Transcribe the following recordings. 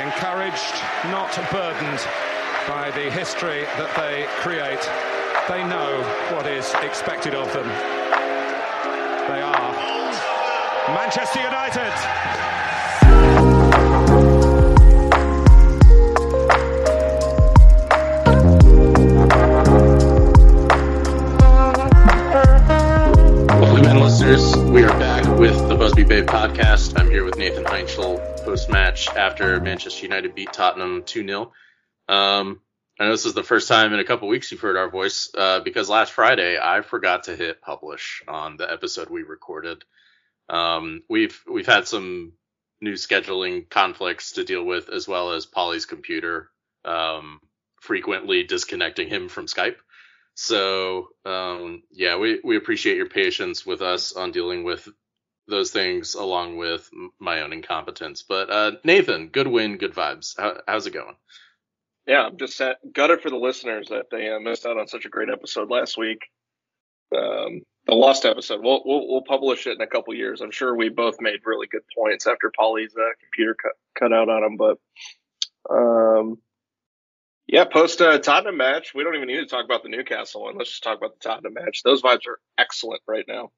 encouraged, not burdened by the history that they create. They know what is expected of them. They are Manchester United. We are back with the Busby Babe podcast. I'm here with Nathan Heinschel post match after Manchester United beat Tottenham 2 0. Um, I know this is the first time in a couple weeks you've heard our voice uh, because last Friday I forgot to hit publish on the episode we recorded. Um, we've we've had some new scheduling conflicts to deal with, as well as Polly's computer um, frequently disconnecting him from Skype. So um, yeah, we we appreciate your patience with us on dealing with those things, along with my own incompetence. But uh, Nathan, good win, good vibes. How, how's it going? Yeah, I'm just sad, gutted for the listeners that they uh, missed out on such a great episode last week. Um, the lost episode. We'll, we'll we'll publish it in a couple years. I'm sure we both made really good points after Polly's uh, computer cut cut out on him. But um, yeah, post uh, Tottenham match. We don't even need to talk about the Newcastle one. Let's just talk about the Tottenham match. Those vibes are excellent right now.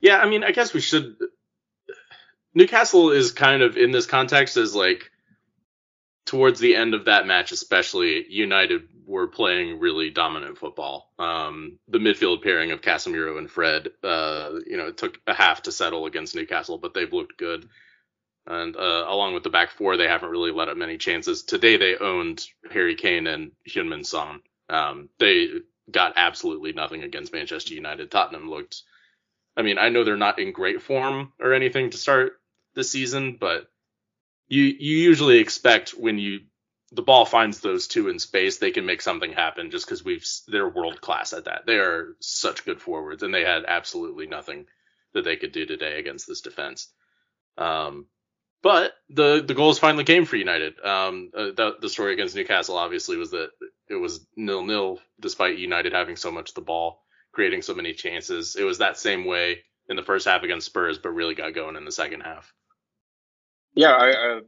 Yeah, I mean, I guess we should. Newcastle is kind of in this context as like towards the end of that match, especially United were playing really dominant football. Um, the midfield pairing of Casemiro and Fred, uh, you know, it took a half to settle against Newcastle, but they've looked good. And uh, along with the back four, they haven't really let up many chances. Today, they owned Harry Kane and Heung-min Son. Um, they got absolutely nothing against Manchester United. Tottenham looked. I mean, I know they're not in great form or anything to start the season, but you you usually expect when you the ball finds those two in space, they can make something happen just because we've they're world class at that. They are such good forwards, and they had absolutely nothing that they could do today against this defense. Um, but the the goals finally came for United. Um, uh, the, the story against Newcastle obviously was that it was nil nil despite United having so much of the ball, creating so many chances. It was that same way in the first half against Spurs, but really got going in the second half. Yeah, I, I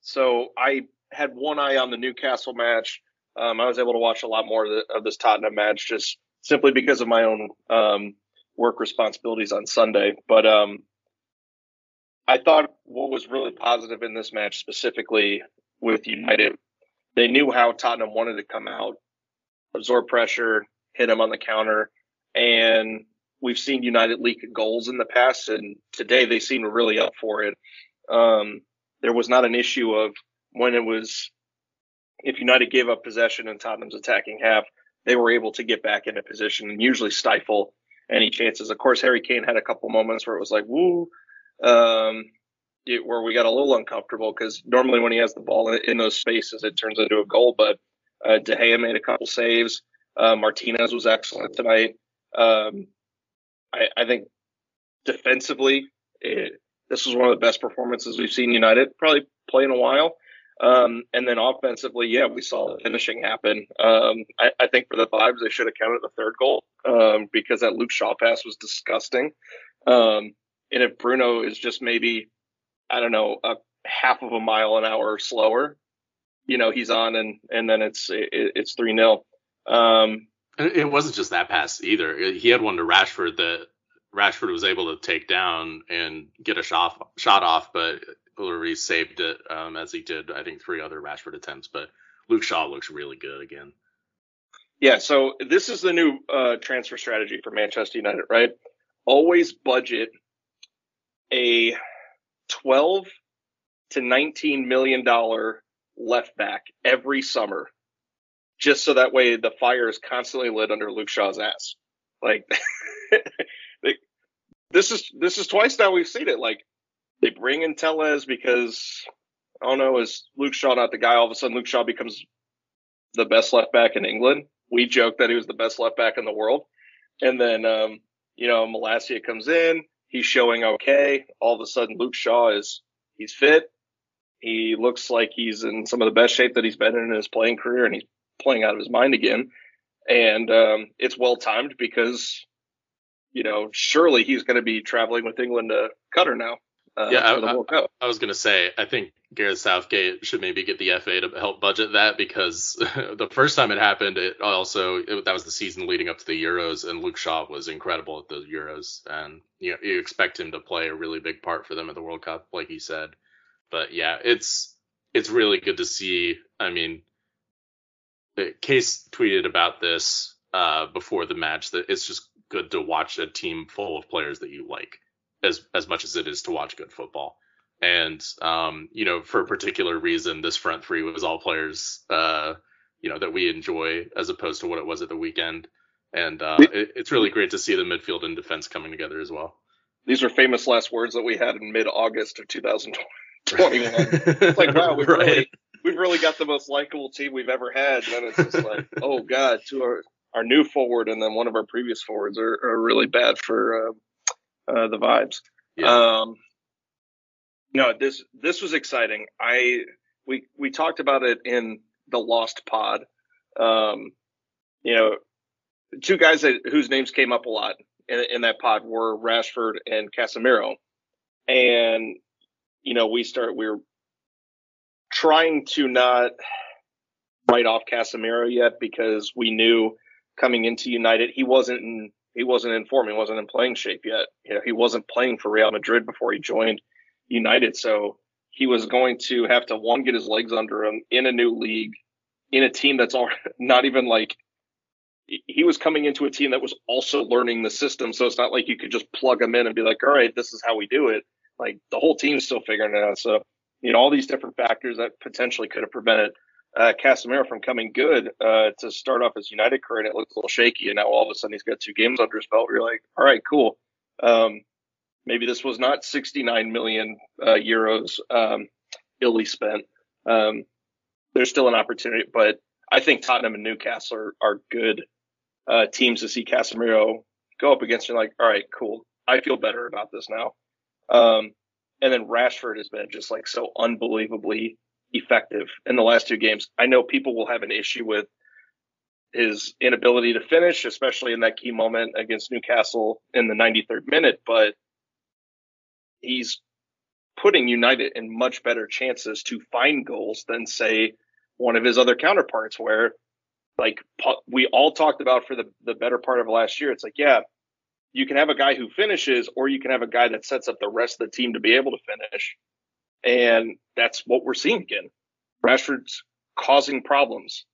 so I had one eye on the Newcastle match. Um, I was able to watch a lot more of, the, of this Tottenham match just simply because of my own um, work responsibilities on Sunday. But um, I thought what was really positive in this match, specifically with United, they knew how Tottenham wanted to come out, absorb pressure, hit them on the counter, and we've seen United leak goals in the past, and today they seemed really up for it. Um, there was not an issue of when it was if United gave up possession in Tottenham's attacking half, they were able to get back into position and usually stifle any chances. Of course, Harry Kane had a couple moments where it was like, woo, um, it, where we got a little uncomfortable because normally when he has the ball in, in, those spaces, it turns into a goal. But uh, De Gea made a couple saves. Uh, Martinez was excellent tonight. Um, I, I, think defensively, it, this was one of the best performances we've seen United probably play in a while. Um, and then offensively, yeah, we saw the finishing happen. Um, I, I, think for the vibes, they should have counted the third goal um, because that Luke Shaw pass was disgusting. Um, and if Bruno is just maybe, I don't know, a half of a mile an hour slower, you know, he's on and and then it's it, it's three 0 um, It wasn't just that pass either. He had one to Rashford that Rashford was able to take down and get a shot shot off, but Lloris saved it um, as he did, I think, three other Rashford attempts. But Luke Shaw looks really good again. Yeah, so this is the new uh, transfer strategy for Manchester United, right? Always budget a 12 to 19 million dollar left back every summer, just so that way the fire is constantly lit under Luke Shaw's ass. Like, this is this is twice now we've seen it. Like they bring in Telles because I don't know, is Luke Shaw not the guy? All of a sudden, Luke Shaw becomes the best left back in England. We joked that he was the best left back in the world, and then um, you know Malacia comes in, he's showing okay. All of a sudden, Luke Shaw is he's fit. He looks like he's in some of the best shape that he's been in in his playing career, and he's playing out of his mind again. And um, it's well timed because you know surely he's going to be traveling with England to Qatar now uh, Yeah, the I- I was gonna say, I think Gareth Southgate should maybe get the FA to help budget that because the first time it happened, it also it, that was the season leading up to the Euros, and Luke Shaw was incredible at the Euros, and you know, you expect him to play a really big part for them at the World Cup, like he said. But yeah, it's it's really good to see. I mean, Case tweeted about this uh, before the match that it's just good to watch a team full of players that you like as as much as it is to watch good football. And um, you know, for a particular reason, this front three was all players uh, you know that we enjoy as opposed to what it was at the weekend. And uh, it, it's really great to see the midfield and defense coming together as well. These are famous last words that we had in mid-August of 2021. It's like, wow, we've Right. really we've really got the most likable team we've ever had. And then it's just like, oh god, two our our new forward and then one of our previous forwards are, are really bad for uh, uh, the vibes. Yeah. Um, no, this this was exciting. I we we talked about it in the Lost Pod. Um, you know, two guys that whose names came up a lot in, in that pod were Rashford and Casemiro, and you know we start we were trying to not write off Casemiro yet because we knew coming into United he wasn't in he wasn't in form. He wasn't in playing shape yet. You know he wasn't playing for Real Madrid before he joined United. So he was going to have to one get his legs under him in a new league in a team that's all, not even like he was coming into a team that was also learning the system. So it's not like you could just plug him in and be like all right this is how we do it. Like the whole team's still figuring it out. So you know all these different factors that potentially could have prevented uh, Casemiro from coming good uh, to start off his United career, and it looked a little shaky. And now all of a sudden he's got two games under his belt. You're like, all right, cool. Um, maybe this was not 69 million uh, euros um, illy spent. Um, there's still an opportunity, but I think Tottenham and Newcastle are, are good uh, teams to see Casemiro go up against. You're like, all right, cool. I feel better about this now. Um, and then Rashford has been just like so unbelievably effective in the last two games. I know people will have an issue with his inability to finish, especially in that key moment against Newcastle in the 93rd minute, but he's putting United in much better chances to find goals than say one of his other counterparts where like we all talked about for the, the better part of last year. It's like, yeah, you can have a guy who finishes or you can have a guy that sets up the rest of the team to be able to finish. And that's what we're seeing again. Rashford's causing problems.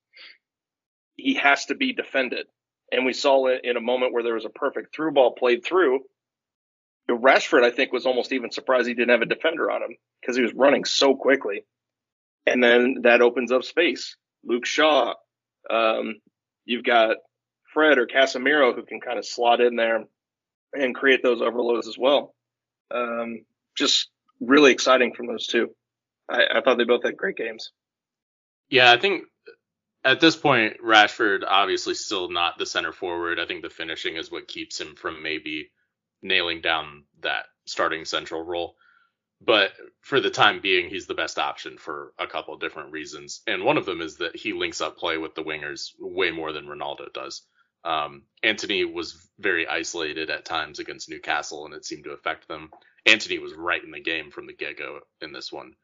He has to be defended. And we saw it in a moment where there was a perfect through ball played through. Rashford, I think, was almost even surprised he didn't have a defender on him because he was running so quickly. And then that opens up space. Luke Shaw, um, you've got Fred or Casemiro who can kind of slot in there and create those overloads as well. Um, just really exciting from those two. I, I thought they both had great games. Yeah, I think at this point, Rashford obviously still not the center forward. I think the finishing is what keeps him from maybe nailing down that starting central role. But for the time being, he's the best option for a couple of different reasons. And one of them is that he links up play with the wingers way more than Ronaldo does. Um, Antony was very isolated at times against Newcastle, and it seemed to affect them. Antony was right in the game from the get go in this one.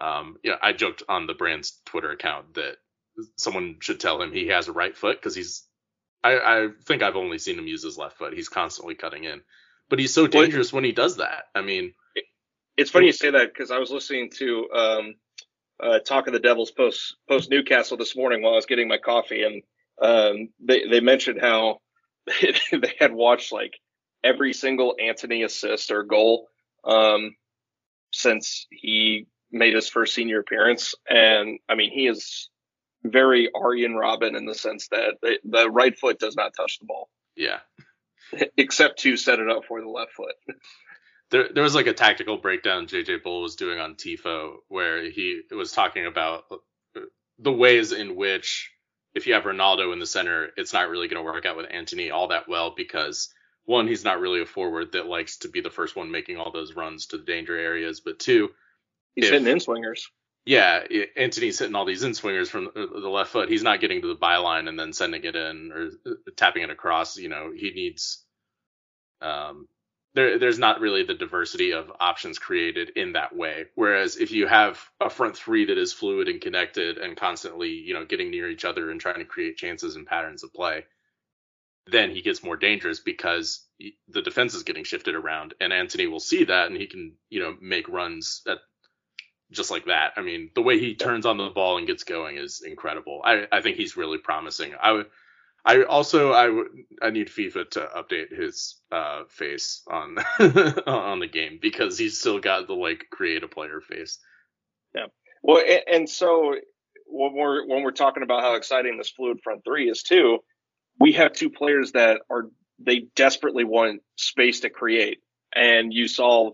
Um, yeah, I joked on the brand's Twitter account that someone should tell him he has a right foot because he's. I, I think I've only seen him use his left foot. He's constantly cutting in, but he's so dangerous when he does that. I mean, It's funny you say that because I was listening to um, uh, Talk of the Devils post post Newcastle this morning while I was getting my coffee, and um, they they mentioned how they had watched like every single Antony assist or goal um, since he made his first senior appearance, and I mean he is very Arjen Robben in the sense that the, the right foot does not touch the ball yeah. except to set it up for the left foot. There, there was like a tactical breakdown JJ Bull was doing on Tifo where he was talking about the ways in which if you have Ronaldo in the center, it's not really going to work out with Antony all that well because one, he's not really a forward that likes to be the first one making all those runs to the danger areas, but two, He's If- hitting in swingers. yeah, Antony's hitting all these in swingers from the the left foot. He's not getting to the byline and then sending it in or uh, tapping it across. You know, he needs um, there there's not really the diversity of options created in that way. Whereas if you have a front three that is fluid and connected and constantly, you know, getting near each other and trying to create chances and patterns of play, then he gets more dangerous because the defense is getting shifted around and Antony will see that and he can, you know, make runs at just like that. I mean, the way he turns on the ball and gets going is incredible. I, I think he's really promising. I would I also I would I need FIFA to update his uh, face on on the game because he's still got the like create a player face. Yeah. Well, and, and so when we're when we're talking about how exciting this fluid front three is too, we have two players that are they desperately want space to create, and you saw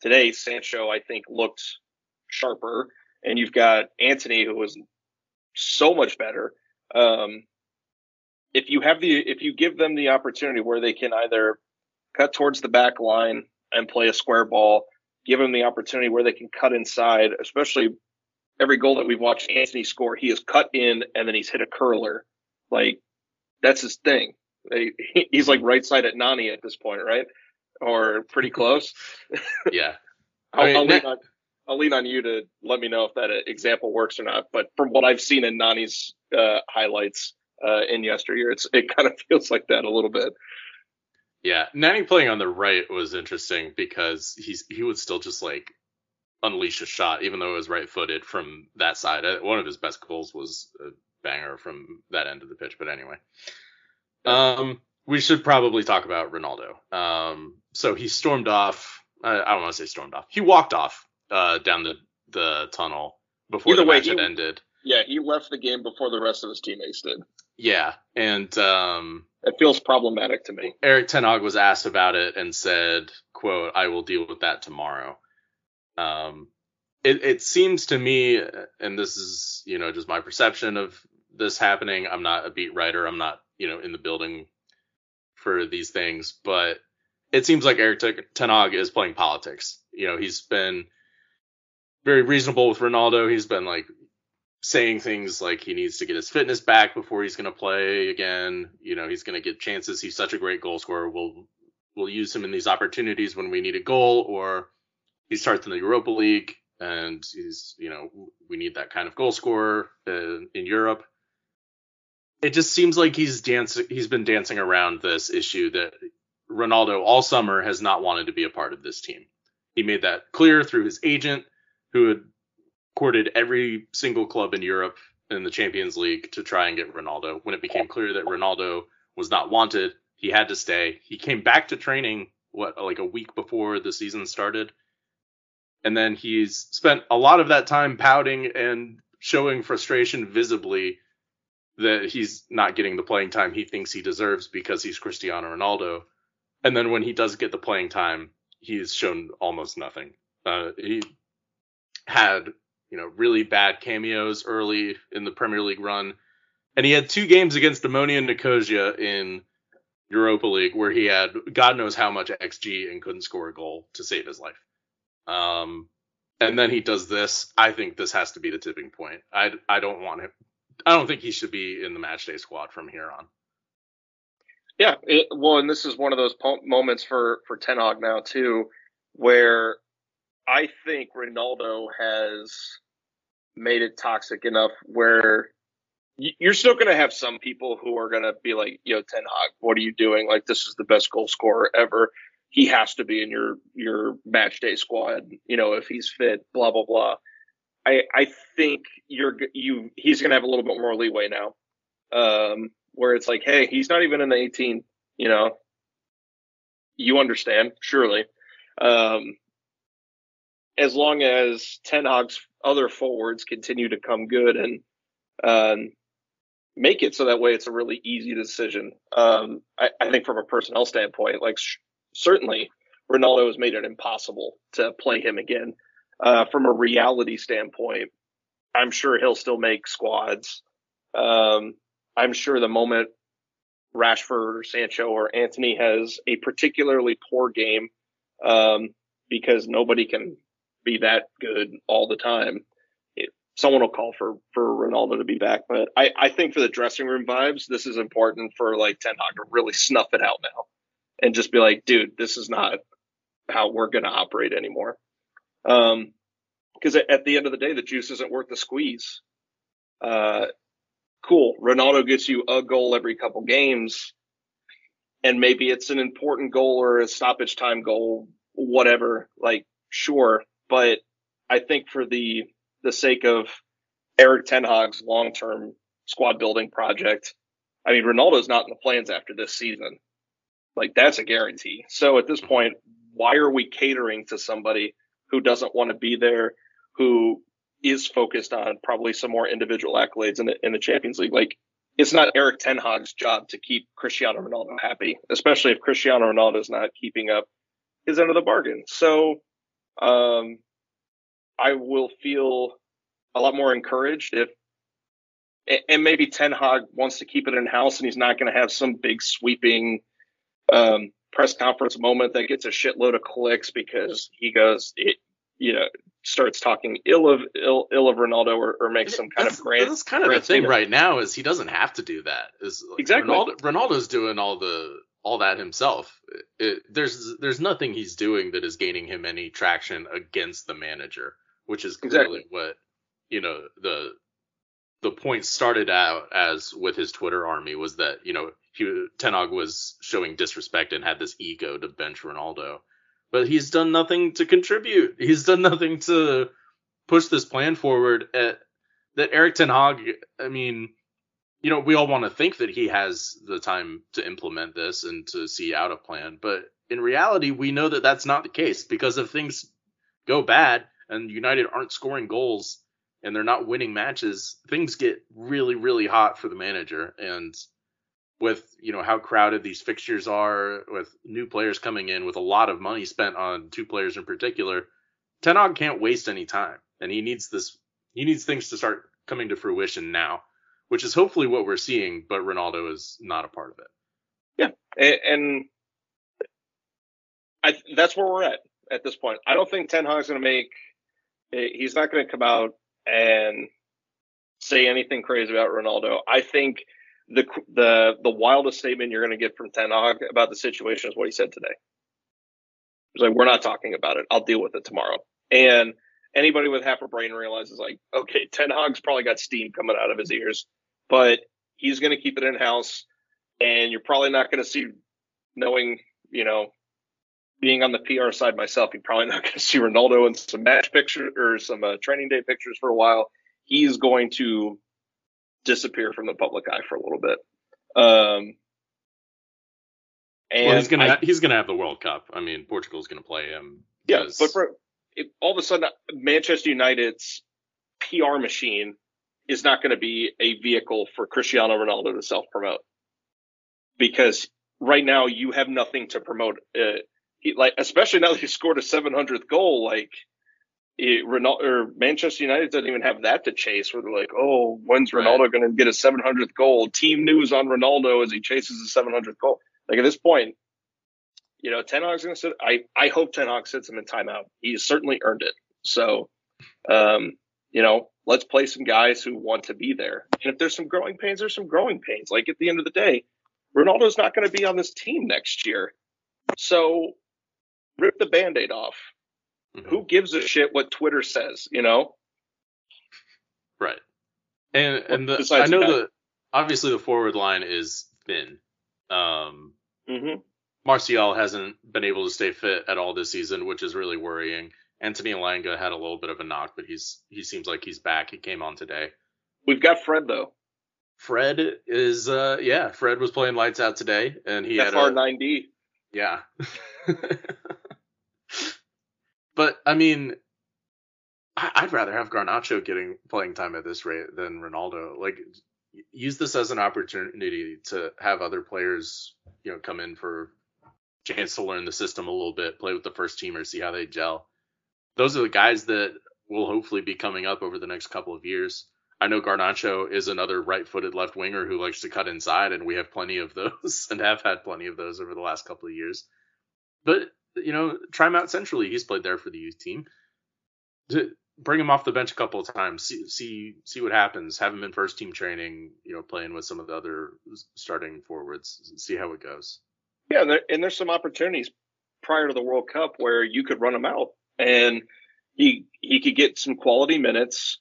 today Sancho I think looked sharper, and you've got Antony who was so much better. Um, if you have the if you give them the opportunity where they can either cut towards the back line and play a square ball, give them the opportunity where they can cut inside, especially every goal that we've watched Antony score, he has cut in and then he's hit a curler. Like that's his thing. He's like right side at Nani at this point, right? Or pretty close. Yeah. I'll, I will lean on, I'll lean on you to let me know if that example works or not. But from what I've seen in Nani's uh, highlights, uh, in yesteryear. It's it kind of feels like that a little bit. Yeah, Nani playing on the right was interesting because he's he would still just like unleash a shot, even though it was right footed from that side. Uh, one of his best goals was a banger from that end of the pitch. But anyway, um, we should probably talk about Ronaldo. Um, so he stormed off. I, I don't want to say stormed off. He walked off uh, down the the tunnel before Either the way, match he, had ended. Yeah, he left the game before the rest of his teammates did. Yeah, and um, it feels problematic to me. Erik Ten Hag was asked about it and said, "quote I will deal with that tomorrow." Um, it, it seems to me, and this is you know just my perception of this happening. I'm not a beat writer. I'm not you know in the building for these things, but it seems like Erik Ten Hag is playing politics. You know, he's been very reasonable with Ronaldo. He's been like saying things like he needs to get his fitness back before he's going to play again. You know, he's going to get chances. He's such a great goal scorer. We'll we'll use him in these opportunities when we need a goal, or he starts in the Europa League and he's you know we need that kind of goal scorer uh, in Europe. It just seems like he's dancing. He's been dancing around this issue that Ronaldo all summer has not wanted to be a part of this team. He made that clear through his agent, who had courted every single club in Europe in the Champions League to try and get Ronaldo. When it became clear that Ronaldo was not wanted, he had to stay. He came back to training what like a week before the season started. And then he's spent a lot of that time pouting and showing frustration visibly that he's not getting the playing time he thinks he deserves because he's Cristiano Ronaldo. And then when he does get the playing time, he's shown almost nothing. Uh, he had you know, really bad cameos early in the Premier League run. And he had two games against Omonia Nicosia in Europa League where he had God knows how much XG and couldn't score a goal to save his life. Um, and then he does this. I think this has to be the tipping point. I, I don't want him. I don't think he should be in the matchday squad from here on. Yeah, it, well, and this is one of those po- moments for for Ten Hag now too, where I think Ronaldo has made it toxic enough where you're still going to have some people who are going to be like, "Yo, Ten Hag, what are you doing? Like, this is the best goal scorer ever. He has to be in your your match day squad. You know, if he's fit, blah blah blah." I I think you're you he's going to have a little bit more leeway now, um, where it's like, "Hey, he's not even in the 18." You know, you understand, surely. Um, as long as Ten Hag's other forwards continue to come good and um, make it so that way it's a really easy decision. Um, I, I, think from a personnel standpoint, like sh- certainly Ronaldo has made it impossible to play him again. Uh, from a reality standpoint, I'm sure he'll still make squads. Um, I'm sure the moment Rashford or Sancho or Antony has a particularly poor game, um, because nobody can be that good all the time. It, someone will call for for Ronaldo to be back, but I I think for the dressing room vibes, this is important for like Ten Hag to really snuff it out now and just be like, dude, this is not how we're going to operate anymore. Um, because at the end of the day, the juice isn't worth the squeeze. Uh, cool. Ronaldo gets you a goal every couple games, and maybe it's an important goal or a stoppage time goal, whatever. Like, sure, but I think for the the sake of Erik Ten Hag's long term squad building project, I mean, Ronaldo's not in the plans after this season. Like that's a guarantee. So at this point, why are we catering to somebody who doesn't want to be there, who is focused on probably some more individual accolades in the in the Champions League? Like it's not Erik Ten Hag's job to keep Cristiano Ronaldo happy, especially if Cristiano Ronaldo is not keeping up his end of the bargain. So um, I will feel a lot more encouraged if and maybe Ten Hag wants to keep it in house and he's not going to have some big sweeping um, press conference moment that gets a shitload of clicks because he goes, it, you know, starts talking ill of ill, ill of Ronaldo or, or makes some kind that's, of grand. That's kind of the thing right now is he doesn't have to do that. Is like exactly Ronaldo, Ronaldo's doing all the all that himself. It, there's there's nothing he's doing that is gaining him any traction against the manager, which is clearly exactly. what you know the the point started out as with his Twitter army was that you know he Ten Hag was showing disrespect and had this ego to bench Ronaldo, but he's done nothing to contribute. He's done nothing to push this plan forward. At, that Erik Ten Hag, I mean, you know, we all want to think that he has the time to implement this and to see out a plan, but in reality, we know that that's not the case because if things go bad and United aren't scoring goals and they're not winning matches, things get really, really hot for the manager. And with you know how crowded these fixtures are, with new players coming in, with a lot of money spent on two players in particular, Ten Hag can't waste any time, and he needs this. He needs things to start coming to fruition now, which is hopefully what we're seeing. But Ronaldo is not a part of it. Yeah, and I, that's where we're at at this point. I don't think Ten Hag's going to make. He's not going to come out and say anything crazy about Ronaldo. I think the the the wildest statement you're going to get from Ten Hag about the situation is what he said today. He's like, "We're not talking about it. I'll deal with it tomorrow." And anybody with half a brain realizes, like, okay, Ten Hag's probably got steam coming out of his ears, but he's going to keep it in house, and you're probably not going to see, knowing, you know, being on the PR side myself, you're probably not going to see Ronaldo in some match pictures or some uh, training day pictures for a while. He's going to disappear from the public eye for a little bit. Um, and well, he's gonna I, he's gonna have the World Cup. I mean, Portugal's gonna play him. Yeah, but for it, all of a sudden, Manchester United's PR machine is not going to be a vehicle for Cristiano Ronaldo to self promote because right now you have nothing to promote. Uh, he, like especially now that he scored a 700th goal, like it, Ronaldo or Manchester United doesn't even have that to chase. Where they're like, oh, when's Ronaldo right. going to get a 700th goal? Team news on Ronaldo as he chases a 700th goal. Like at this point, you know, Ten Hag's going to sit. I I hope Ten Hag sits him in timeout. He's certainly earned it. So, um, you know, let's play some guys who want to be there. And if there's some growing pains, there's some growing pains. Like at the end of the day, Ronaldo's not going to be on this team next year. So rip the band-aid off. Mm-hmm. Who gives a shit what Twitter says, you know? Right. And and the, I know that obviously the forward line is thin. Um mm-hmm. Martial hasn't been able to stay fit at all this season, which is really worrying. Anthony Elanga had a little bit of a knock, but he's he seems like he's back. He came on today. We've got Fred though. Fred is uh yeah, Fred was playing lights out today and he FR9D. had a 9D. Yeah. but I mean, I'd rather have Garnacho getting playing time at this rate than Ronaldo. Like, use this as an opportunity to have other players, you know, come in for chance to learn the system a little bit, play with the first teamers, see how they gel. Those are the guys that will hopefully be coming up over the next couple of years. I know Garnacho is another right-footed left winger who likes to cut inside, and we have plenty of those, and have had plenty of those over the last couple of years. But you know, try him out centrally. He's played there for the youth team. To bring him off the bench a couple of times, see see see what happens. Have him in first team training. You know, playing with some of the other starting forwards. See how it goes. Yeah, and, there, and there's some opportunities prior to the World Cup where you could run him out, and he he could get some quality minutes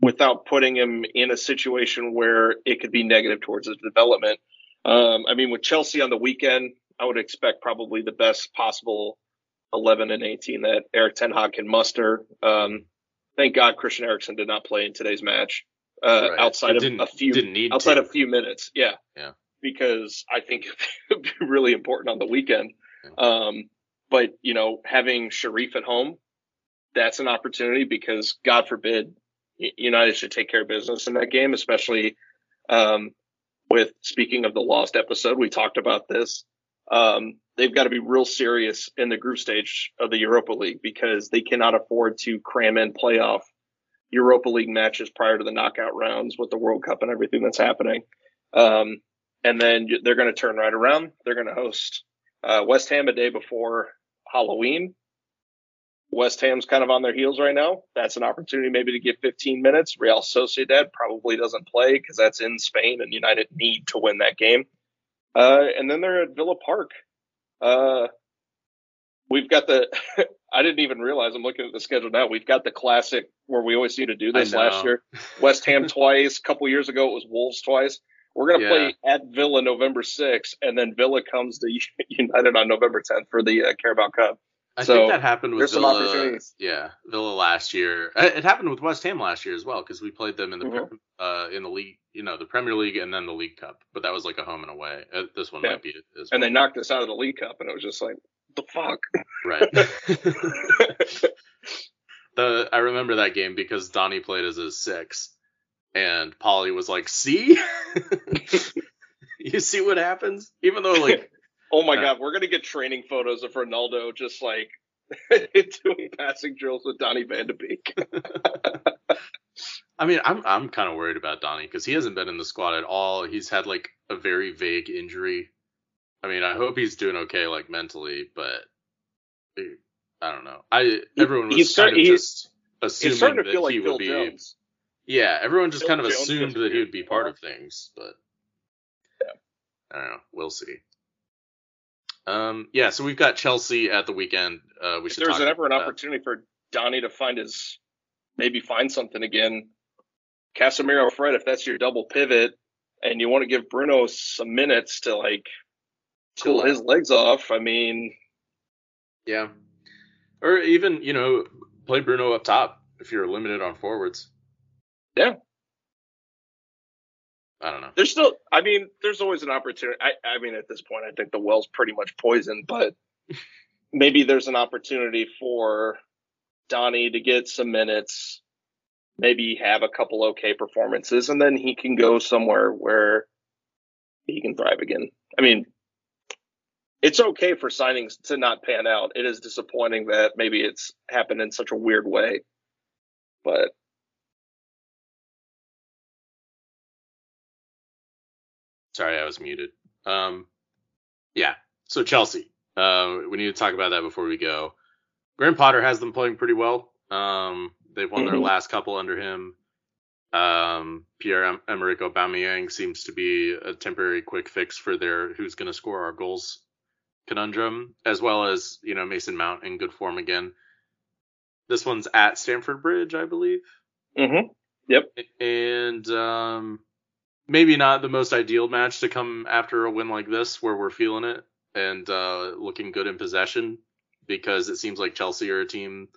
without putting him in a situation where it could be negative towards his development. Um, I mean, with Chelsea on the weekend, I would expect probably the best possible 11 and 18 that Erik Ten Hag can muster. Um, thank God Christian Eriksen did not play in today's match. Uh, right. outside of a few, outside of a few minutes. Yeah. Yeah. Because I think it would be really important on the weekend. Yeah. Um, but you know, having Sheriff at home, that's an opportunity because God forbid United should take care of business in that game, especially, um, with speaking of the lost episode, we talked about this. Um, they've got to be real serious in the group stage of the Europa League because they cannot afford to cram in playoff Europa League matches prior to the knockout rounds with the World Cup and everything that's happening. Um, and then they're going to turn right around. They're going to host uh, West Ham a day before Halloween. West Ham's kind of on their heels right now. That's an opportunity maybe to get 15 minutes. Real Sociedad probably doesn't play because that's in Spain and United need to win that game. Uh, and then they're at Villa Park. Uh, we've got the, I didn't even realize I'm looking at the schedule now. We've got the classic where we always seem to do this last year. West Ham twice. A couple years ago, it was Wolves twice. We're going to yeah. play at Villa November 6th, and then Villa comes to United on November 10th for the uh, Carabao Cup. I so think that happened with Villa. Yeah, Villa last year. Uh, it happened with West Ham last year as well because we played them in the mm-hmm. uh, in the league, you know, the Premier League and then the League Cup. But that was like a home and away. Uh, this one yeah. might be well. And they knocked us out of the League Cup, and it was just like, the fuck. Right. the I remember that game because Donny played as a six, and Polly was like, "See, you see what happens." Even though like Oh my uh, god, we're gonna get training photos of Ronaldo just like doing passing drills with Donny Van de Beek. I mean, I'm I'm kind of worried about Donny because he hasn't been in the squad at all. He's had like a very vague injury. I mean, I hope he's doing okay, like mentally, but I don't know. I everyone was he's kind of just assuming that he Phil would be. Jones. Yeah, everyone just Phil kind of Jones assumed that he would be part of things, but yeah. I don't know. We'll see. Um, yeah, so we've got Chelsea at the weekend. Uh, we if there's ever an opportunity for Donny to find his, maybe find something again. Casemiro, Fred, if that's your double pivot, and you want to give Bruno some minutes to like cool his legs off, I mean, yeah, or even you know play Bruno up top if you're limited on forwards. Yeah, I don't know. There's still, I mean, there's always an opportunity. I, I mean, at this point, I think the well's pretty much poisoned, but maybe there's an opportunity for Donny to get some minutes, maybe have a couple okay performances, and then he can go somewhere where he can thrive again. I mean, it's okay for signings to not pan out. It is disappointing that maybe it's happened in such a weird way, but Sorry, I was muted. Um, yeah. So Chelsea. Uh, we need to talk about that before we go. Graham Potter has them playing pretty well. Um, they've won their mm-hmm. last couple under him. Um, Pierre Emerick Aubameyang seems to be a temporary quick fix for their who's going to score our goals conundrum, as well as you know Mason Mount in good form again. This one's at Stamford Bridge, I believe. Mm-hmm. Yep. And um, maybe not the most ideal match to come after a win like this, where we're feeling it and uh, looking good in possession, because it seems like Chelsea are a team.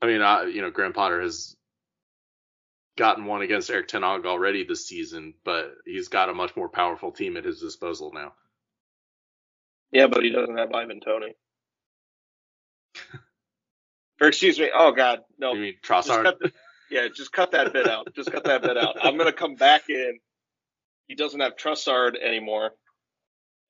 I mean, I, you know, Graham Potter has gotten one against Erik Ten Hag already this season, but he's got a much more powerful team at his disposal now. Yeah, but he doesn't have Ivan Toney. or excuse me. Oh God, no. You mean Trossard? Yeah, just cut that bit out. Just cut that bit out. I'm gonna come back in. He doesn't have Trossard anymore.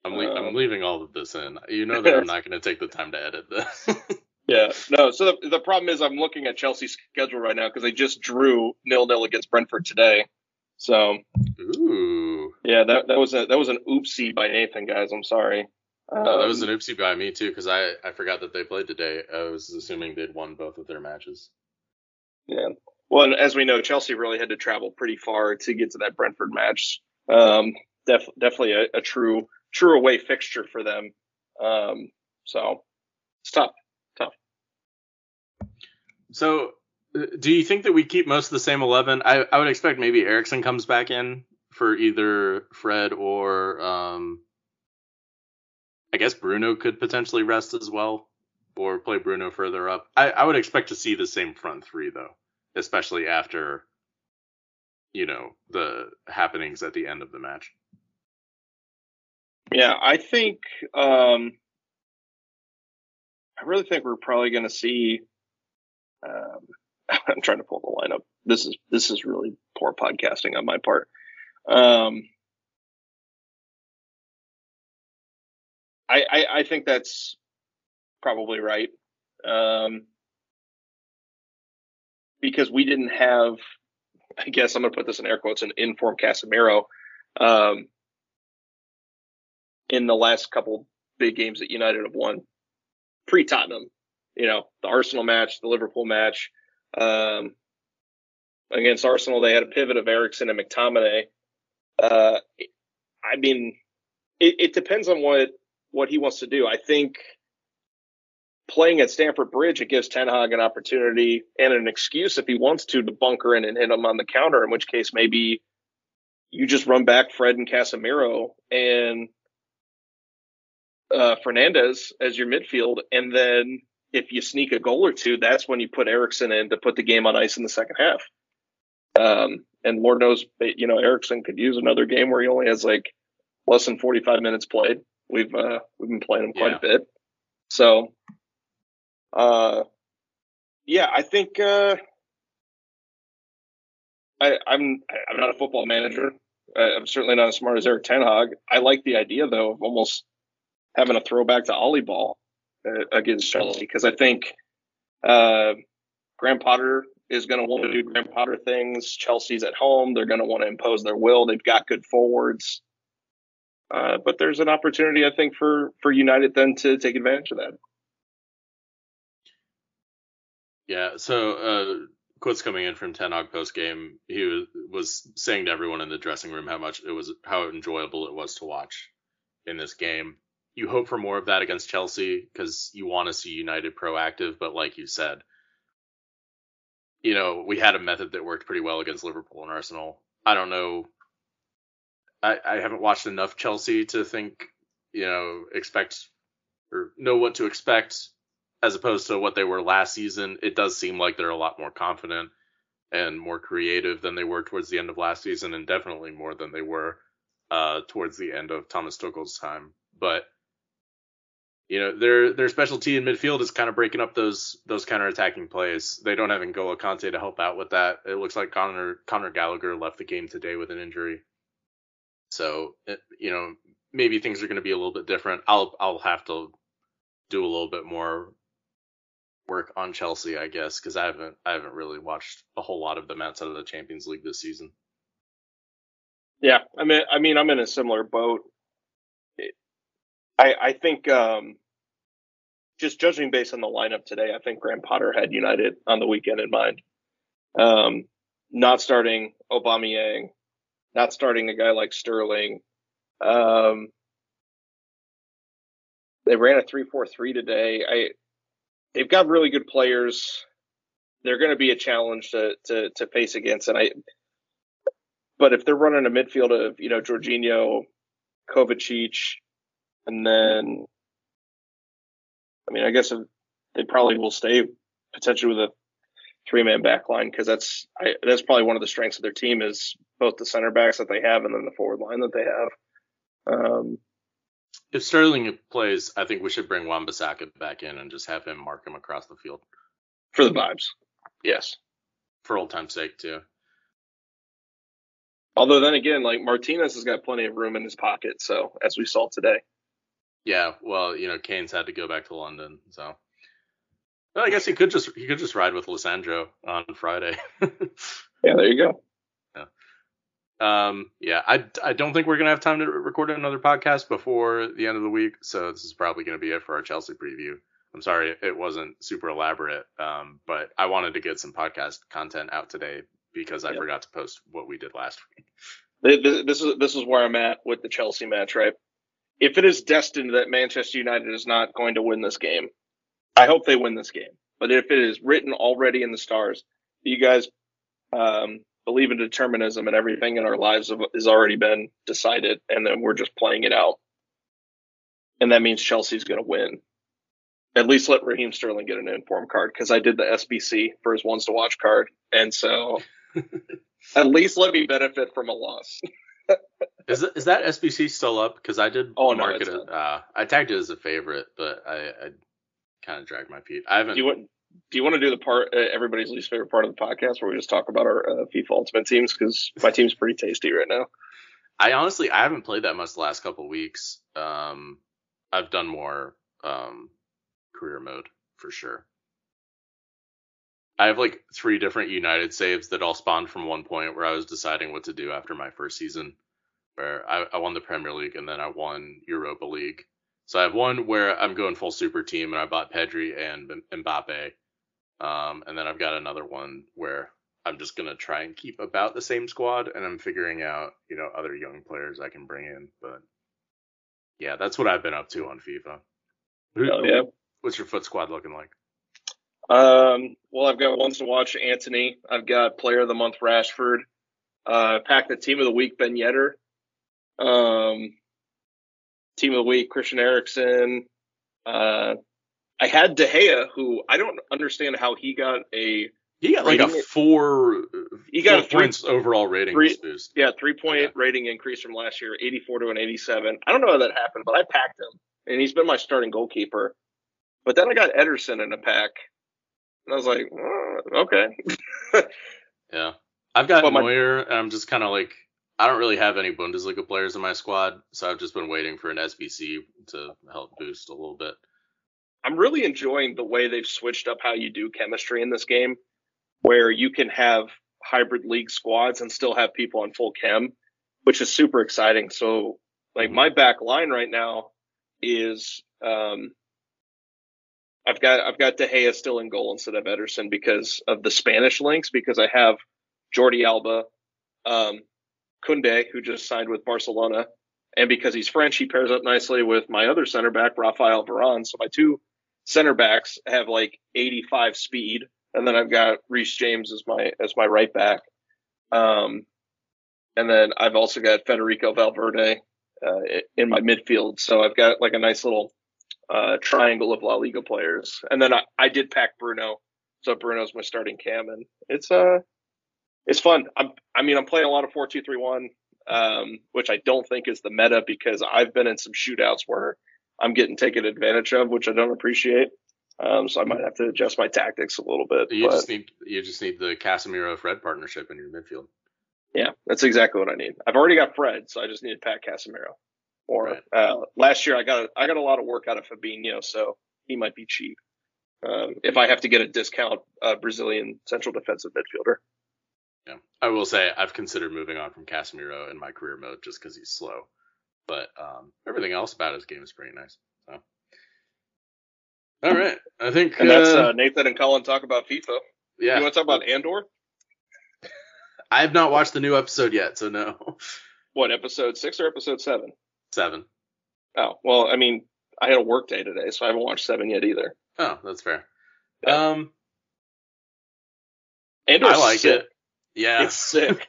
I'm, le- um, I'm leaving all of this in. You know that I'm not going to take the time to edit this. yeah, no. So the, the problem is I'm looking at Chelsea's schedule right now because they just drew nil nil against Brentford today. So, ooh, yeah, that that was a that was an oopsie by Nathan, guys. I'm sorry. Um, no, that was an oopsie by me too because I I forgot that they played today. I was assuming they'd won both of their matches. Yeah. Well, as we know, Chelsea really had to travel pretty far to get to that Brentford match. Um, def- definitely a, a, true true away fixture for them. Um, so it's tough, tough. So, do you think that we keep most of the same eleven? I, I would expect maybe Eriksen comes back in for either Fred or um, I guess Bruno could potentially rest as well, or play Bruno further up. I, I would expect to see the same front three though, especially after you know the happenings at the end of the match. Yeah, I think um, I really think we're probably going to see. Um, I'm trying to pull the lineup. This is this is really poor podcasting on my part. Um, I, I, I think that's probably right. Um, because we didn't have, I guess I'm going to put this in air quotes, an informed Casemiro um, in the last couple big games that United have won pre Tottenham. You know, the Arsenal match, the Liverpool match. Um, against Arsenal, they had a pivot of Eriksen and McTominay. Uh, I mean, it, it depends on what what he wants to do. I think playing at Stamford Bridge, it gives Ten Hag an opportunity and an excuse if he wants to to bunker in and hit him on the counter. In which case, maybe you just run back Fred and Casemiro and uh, Fernandes as your midfield, and then if you sneak a goal or two, that's when you put Eriksen in to put the game on ice in the second half. Um, and Lord knows, you know, Eriksen could use another game where he only has like less than 45 minutes played. We've uh, we've been playing him quite yeah. a bit, so uh, yeah, I think uh, I, I'm I'm not a football manager. I'm certainly not as smart as Erik Ten Hag. I like the idea though of almost having a throwback to Ollie ball uh, against Chelsea because I think uh, Graham Potter is going to want to do Graham Potter things. Chelsea's at home; they're going to want to impose their will. They've got good forwards, uh, but there's an opportunity, I think, for for United then to take advantage of that. Yeah. So uh, quotes coming in from Ten Hag post game. He was, was saying to everyone in the dressing room how much it was how enjoyable it was to watch in this game you hope for more of that against Chelsea because you want to see United proactive. But like you said, you know, we had a method that worked pretty well against Liverpool and Arsenal. I don't know. I, I haven't watched enough Chelsea to think, you know, expect or know what to expect as opposed to what they were last season. It does seem like they're a lot more confident and more creative than they were towards the end of last season, and definitely more than they were uh, towards the end of Thomas Tuchel's time. But you know their their specialty in midfield is kind of breaking up those those counterattacking plays. They don't have N'Golo Kante to help out with that. It looks like Conor Conor Gallagher left the game today with an injury, so it, you know maybe things are going to be a little bit different. I'll I'll have to do a little bit more work on Chelsea, I guess, because I haven't I haven't really watched a whole lot of them outside of the Champions League this season. Yeah, I mean, I mean, I'm in a similar boat. I, I think um, just judging based on the lineup today, I think Graham Potter had United on the weekend in mind. Um, not starting Aubameyang, not starting a guy like Sterling. Um, they ran a three-four-three today. I they've got really good players. They're going to be a challenge to, to to face against, and I. But if they're running a midfield of you know Jorginho, Kovacic, and then, I mean, I guess they probably will stay potentially with a three man back line because that's I, that's probably one of the strengths of their team is both the center backs that they have and then the forward line that they have. Um, if Sterling plays, I think we should bring Wan-Bissaka back in and just have him mark him across the field for the vibes. Yes, for old time's sake too. Although then again, like Martinez has got plenty of room in his pocket, so as we saw today. Yeah, well, you know, Kane's had to go back to London, so. Well, I guess he could just he could just ride with Lisandro on Friday. yeah, there you go. Um, yeah, I, I don't think we're gonna have time to record another podcast before the end of the week, so this is probably gonna be it for our Chelsea preview. I'm sorry it wasn't super elaborate, um, but I wanted to get some podcast content out today because I yep. forgot to post what we did last week. This is this is where I'm at with the Chelsea match, right? if it is destined that Manchester United is not going to win this game, I hope they win this game. But if it is written already in the stars, you guys um, believe in determinism and everything in our lives has already been decided, and then we're just playing it out. And that means Chelsea's going to win. At least let Raheem Sterling get an informed card because I did the SBC for his ones to watch card, and so at least let me benefit from a loss. is is that SBC still up? Because I did oh, no, it. Uh, I tagged it as a favorite, but I, I kind of dragged my feet. I haven't. Do you want Do you want to do the part uh, everybody's least favorite part of the podcast where we just talk about our uh, FIFA Ultimate teams? Because my team's pretty tasty right now. I honestly I haven't played that much the last couple weeks. Um, I've done more um career mode for sure. I have like three different United saves that all spawned from one point where I was deciding what to do after my first season, where I, I won the Premier League and then I won Europa League. So I have one where I'm going full super team and I bought Pedri and Mbappe. Um, and then I've got another one where I'm just gonna try and keep about the same squad and I'm figuring out, you know, other young players I can bring in. But yeah, that's what I've been up to on FIFA. Oh, yeah. What's your FUT squad looking like? Um, well, I've got ones to watch Antony. I've got player of the month Rashford. Uh, pack the team of the week Ben Yedder. Um, team of the week Christian Eriksen. Uh, I had De Gea, who I don't understand how he got a he got like a four. He got a three, points overall rating three, boost. Yeah, three point yeah. rating increase from last year, eighty four to an eighty seven. I don't know how that happened, but I packed him, and he's been my starting goalkeeper. But then I got Ederson in a pack, and I was like, oh, okay. yeah, I've got but Neuer, my, and I'm just kind of like, I don't really have any Bundesliga players in my squad, so I've just been waiting for an SBC to help boost a little bit. I'm really enjoying the way they've switched up how you do chemistry in this game, where you can have hybrid league squads and still have people on full chem, which is super exciting. So, like my back line right now is um, I've got I've got De Gea still in goal instead of Ederson because of the Spanish links. Because I have Jordi Alba, um, Koundé, who just signed with Barcelona, and because he's French, he pairs up nicely with my other center back, Rafael Varane. So my two center backs have like 85 speed, and then I've got Reece James as my as my right back. Um, and then I've also got Federico Valverde uh, in my midfield. So I've got like a nice little uh, triangle of La Liga players. And then I, I did pack Bruno, so Bruno's my starting cam, and it's uh it's fun. I'm I mean I'm playing a lot of four two three one, um, which I don't think is the meta because I've been in some shootouts where I'm getting taken advantage of, which I don't appreciate. Um, so I might have to adjust my tactics a little bit. You but, just need you just need the Casemiro Fred partnership in your midfield. Yeah, that's exactly what I need. I've already got Fred, so I just need to pack Casemiro. Or right. uh, last year I got a, I got a lot of work out of Fabinho, so he might be cheap. Um, if I have to get a discount uh, Brazilian central defensive midfielder. Yeah, I will say I've considered moving on from Casemiro in my career mode just because he's slow, but um, everything else about his game is pretty nice. So. All right, I think and that's uh, uh, Nathan and Colin talk about FIFA. Yeah, you want to talk about Andor? I have not watched the new episode yet, so no. What episode six or episode seven? Seven. Oh well, I mean, I had a work day today, so I haven't watched seven yet either. Oh, that's fair. Yeah. Um, and I like sick. it. Yeah, it's sick.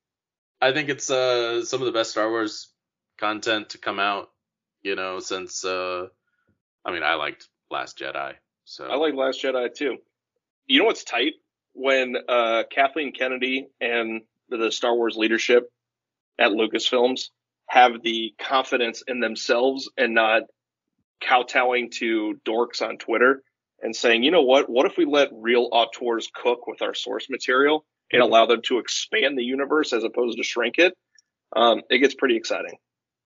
I think it's uh some of the best Star Wars content to come out. You know, since uh, I mean, I liked Last Jedi, so I like Last Jedi too. You know what's tight when uh Kathleen Kennedy and the Star Wars leadership at Lucasfilms have the confidence in themselves and not kowtowing to dorks on Twitter and saying, you know what? What if we let real auteurs cook with our source material and allow them to expand the universe as opposed to shrink it? Um, it gets pretty exciting.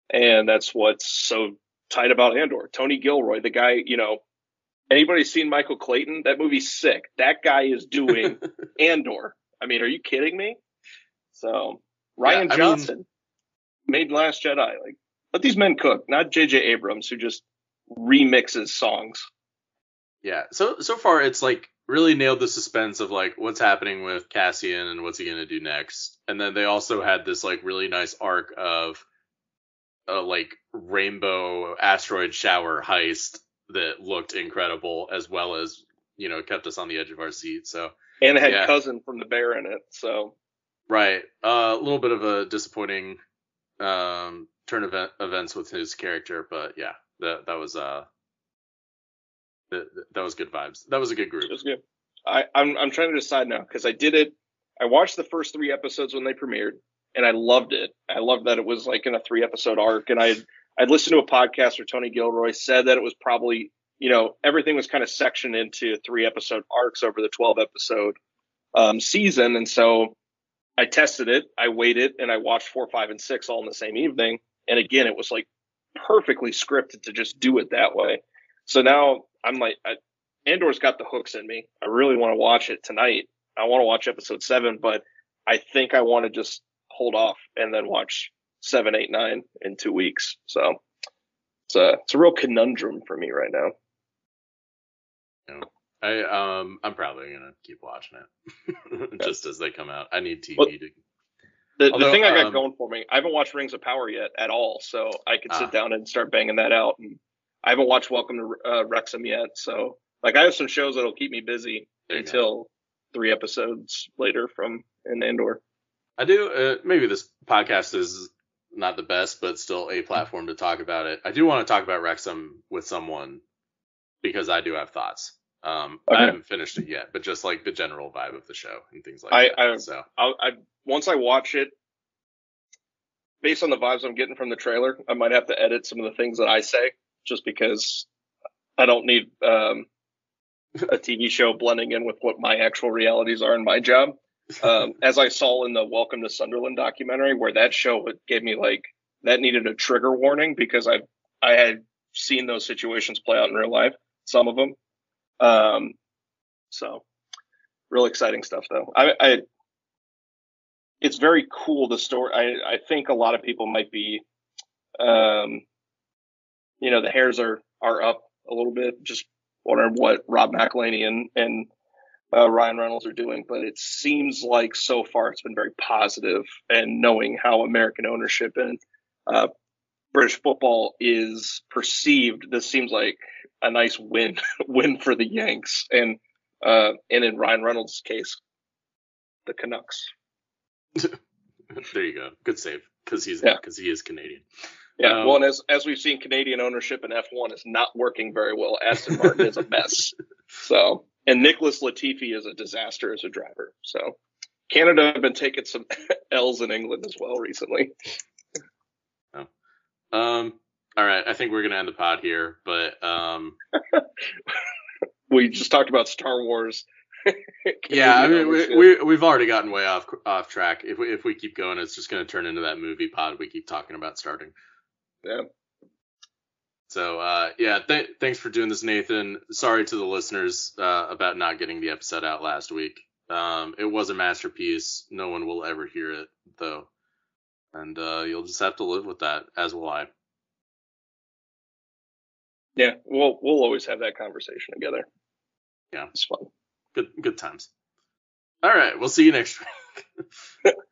And that's what's so tight about Andor. Tony Gilroy, the guy, you know, anybody seen Michael Clayton? That movie's sick. That guy is doing Andor. I mean, are you kidding me? So Rian yeah, Johnson. Mean, made Last Jedi. Like, let these men cook, not J.J. Abrams, who just remixes songs. Yeah. So so far, it's like really nailed the suspense of like what's happening with Cassian and what's he gonna do next. And then they also had this like really nice arc of a like rainbow asteroid shower heist that looked incredible, as well as you know kept us on the edge of our seat. So and it had Yeah. cousin from the bear in it. So right, uh, a little bit of a disappointing um, turn of event- events with his character, but yeah, that that was uh that, that was good vibes. That was a good group. it was good. I, I'm I'm trying to decide now because I did it. I watched the first three episodes when they premiered, and I loved it. I loved that it was like in a three episode arc, and I I'd listened to a podcast where Tony Gilroy said that it was probably you know everything was kind of sectioned into three episode arcs over the 12 episode um, season, and so I tested it, I waited, and I watched four, five, and six all in the same evening. And again, it was like perfectly scripted to just do it that way. So now I'm like, I, Andor's got the hooks in me. I really want to watch it tonight. I want to watch episode seven, but I think I want to just hold off and then watch seven, eight, nine in two weeks. So it's a it's a real conundrum for me right now. I um I'm probably gonna keep watching it just as they come out. I need TV Well- to. The, Although, the thing I got um, going for me, I haven't watched Rings of Power yet at all, so I could sit Ah. down and start banging that out. And I haven't watched Welcome to uh, Wrexham yet, so like I have some shows that'll keep me busy you go. until three episodes later from in Andor. I do. Uh, maybe this podcast is not the best, but still a platform to talk about it. I do want to talk about Wrexham with someone because I do have thoughts. Um, Okay. I haven't finished it yet, but just like the general vibe of the show and things like I- that. I- so I'll, I once I watch it, based on the vibes I'm getting from the trailer, I might have to edit some of the things that I say just because I don't need um, a TV show blending in with what my actual realities are in my job. Um, as I saw in the Welcome to Sunderland documentary, where that show gave me like that needed a trigger warning because I I had seen those situations play out in real life, some of them. Um, so real exciting stuff though. I, I it's very cool the story. I, I think a lot of people might be, um, you know, the hairs are are up a little bit, just wondering what Rob McElhenney and and uh, Ryan Reynolds are doing. But it seems like so far it's been very positive. and knowing how American ownership and uh, British football is perceived, this seems like a nice win win for the Yanks, and uh, and in Ryan Reynolds' case, the Canucks. there you go. Good save because he's Yeah. because he is Canadian. Yeah, Um, well, and as as we've seen, Canadian ownership in F1 is not working very well. Aston Martin is a mess. So, and Nicholas Latifi is a disaster as a driver. So, Canada have been taking some L's in England as well recently. Um. All right. I think we're gonna end the pod here, but um. We just talked about Star Wars. Yeah, I mean, we, we, we've already gotten way off off track. If we if we keep going, it's just going to turn into that movie pod we keep talking about starting. Yeah. So uh, yeah, th- thanks for doing this, Nathan. Sorry to the listeners uh, about not getting the episode out last week. Um, it was a masterpiece. No one will ever hear it though, and uh, you'll just have to live with that, as will I. yeah, we'll we'll always have that conversation together. Yeah. it's fun. Good good times. All right, we'll see you next week.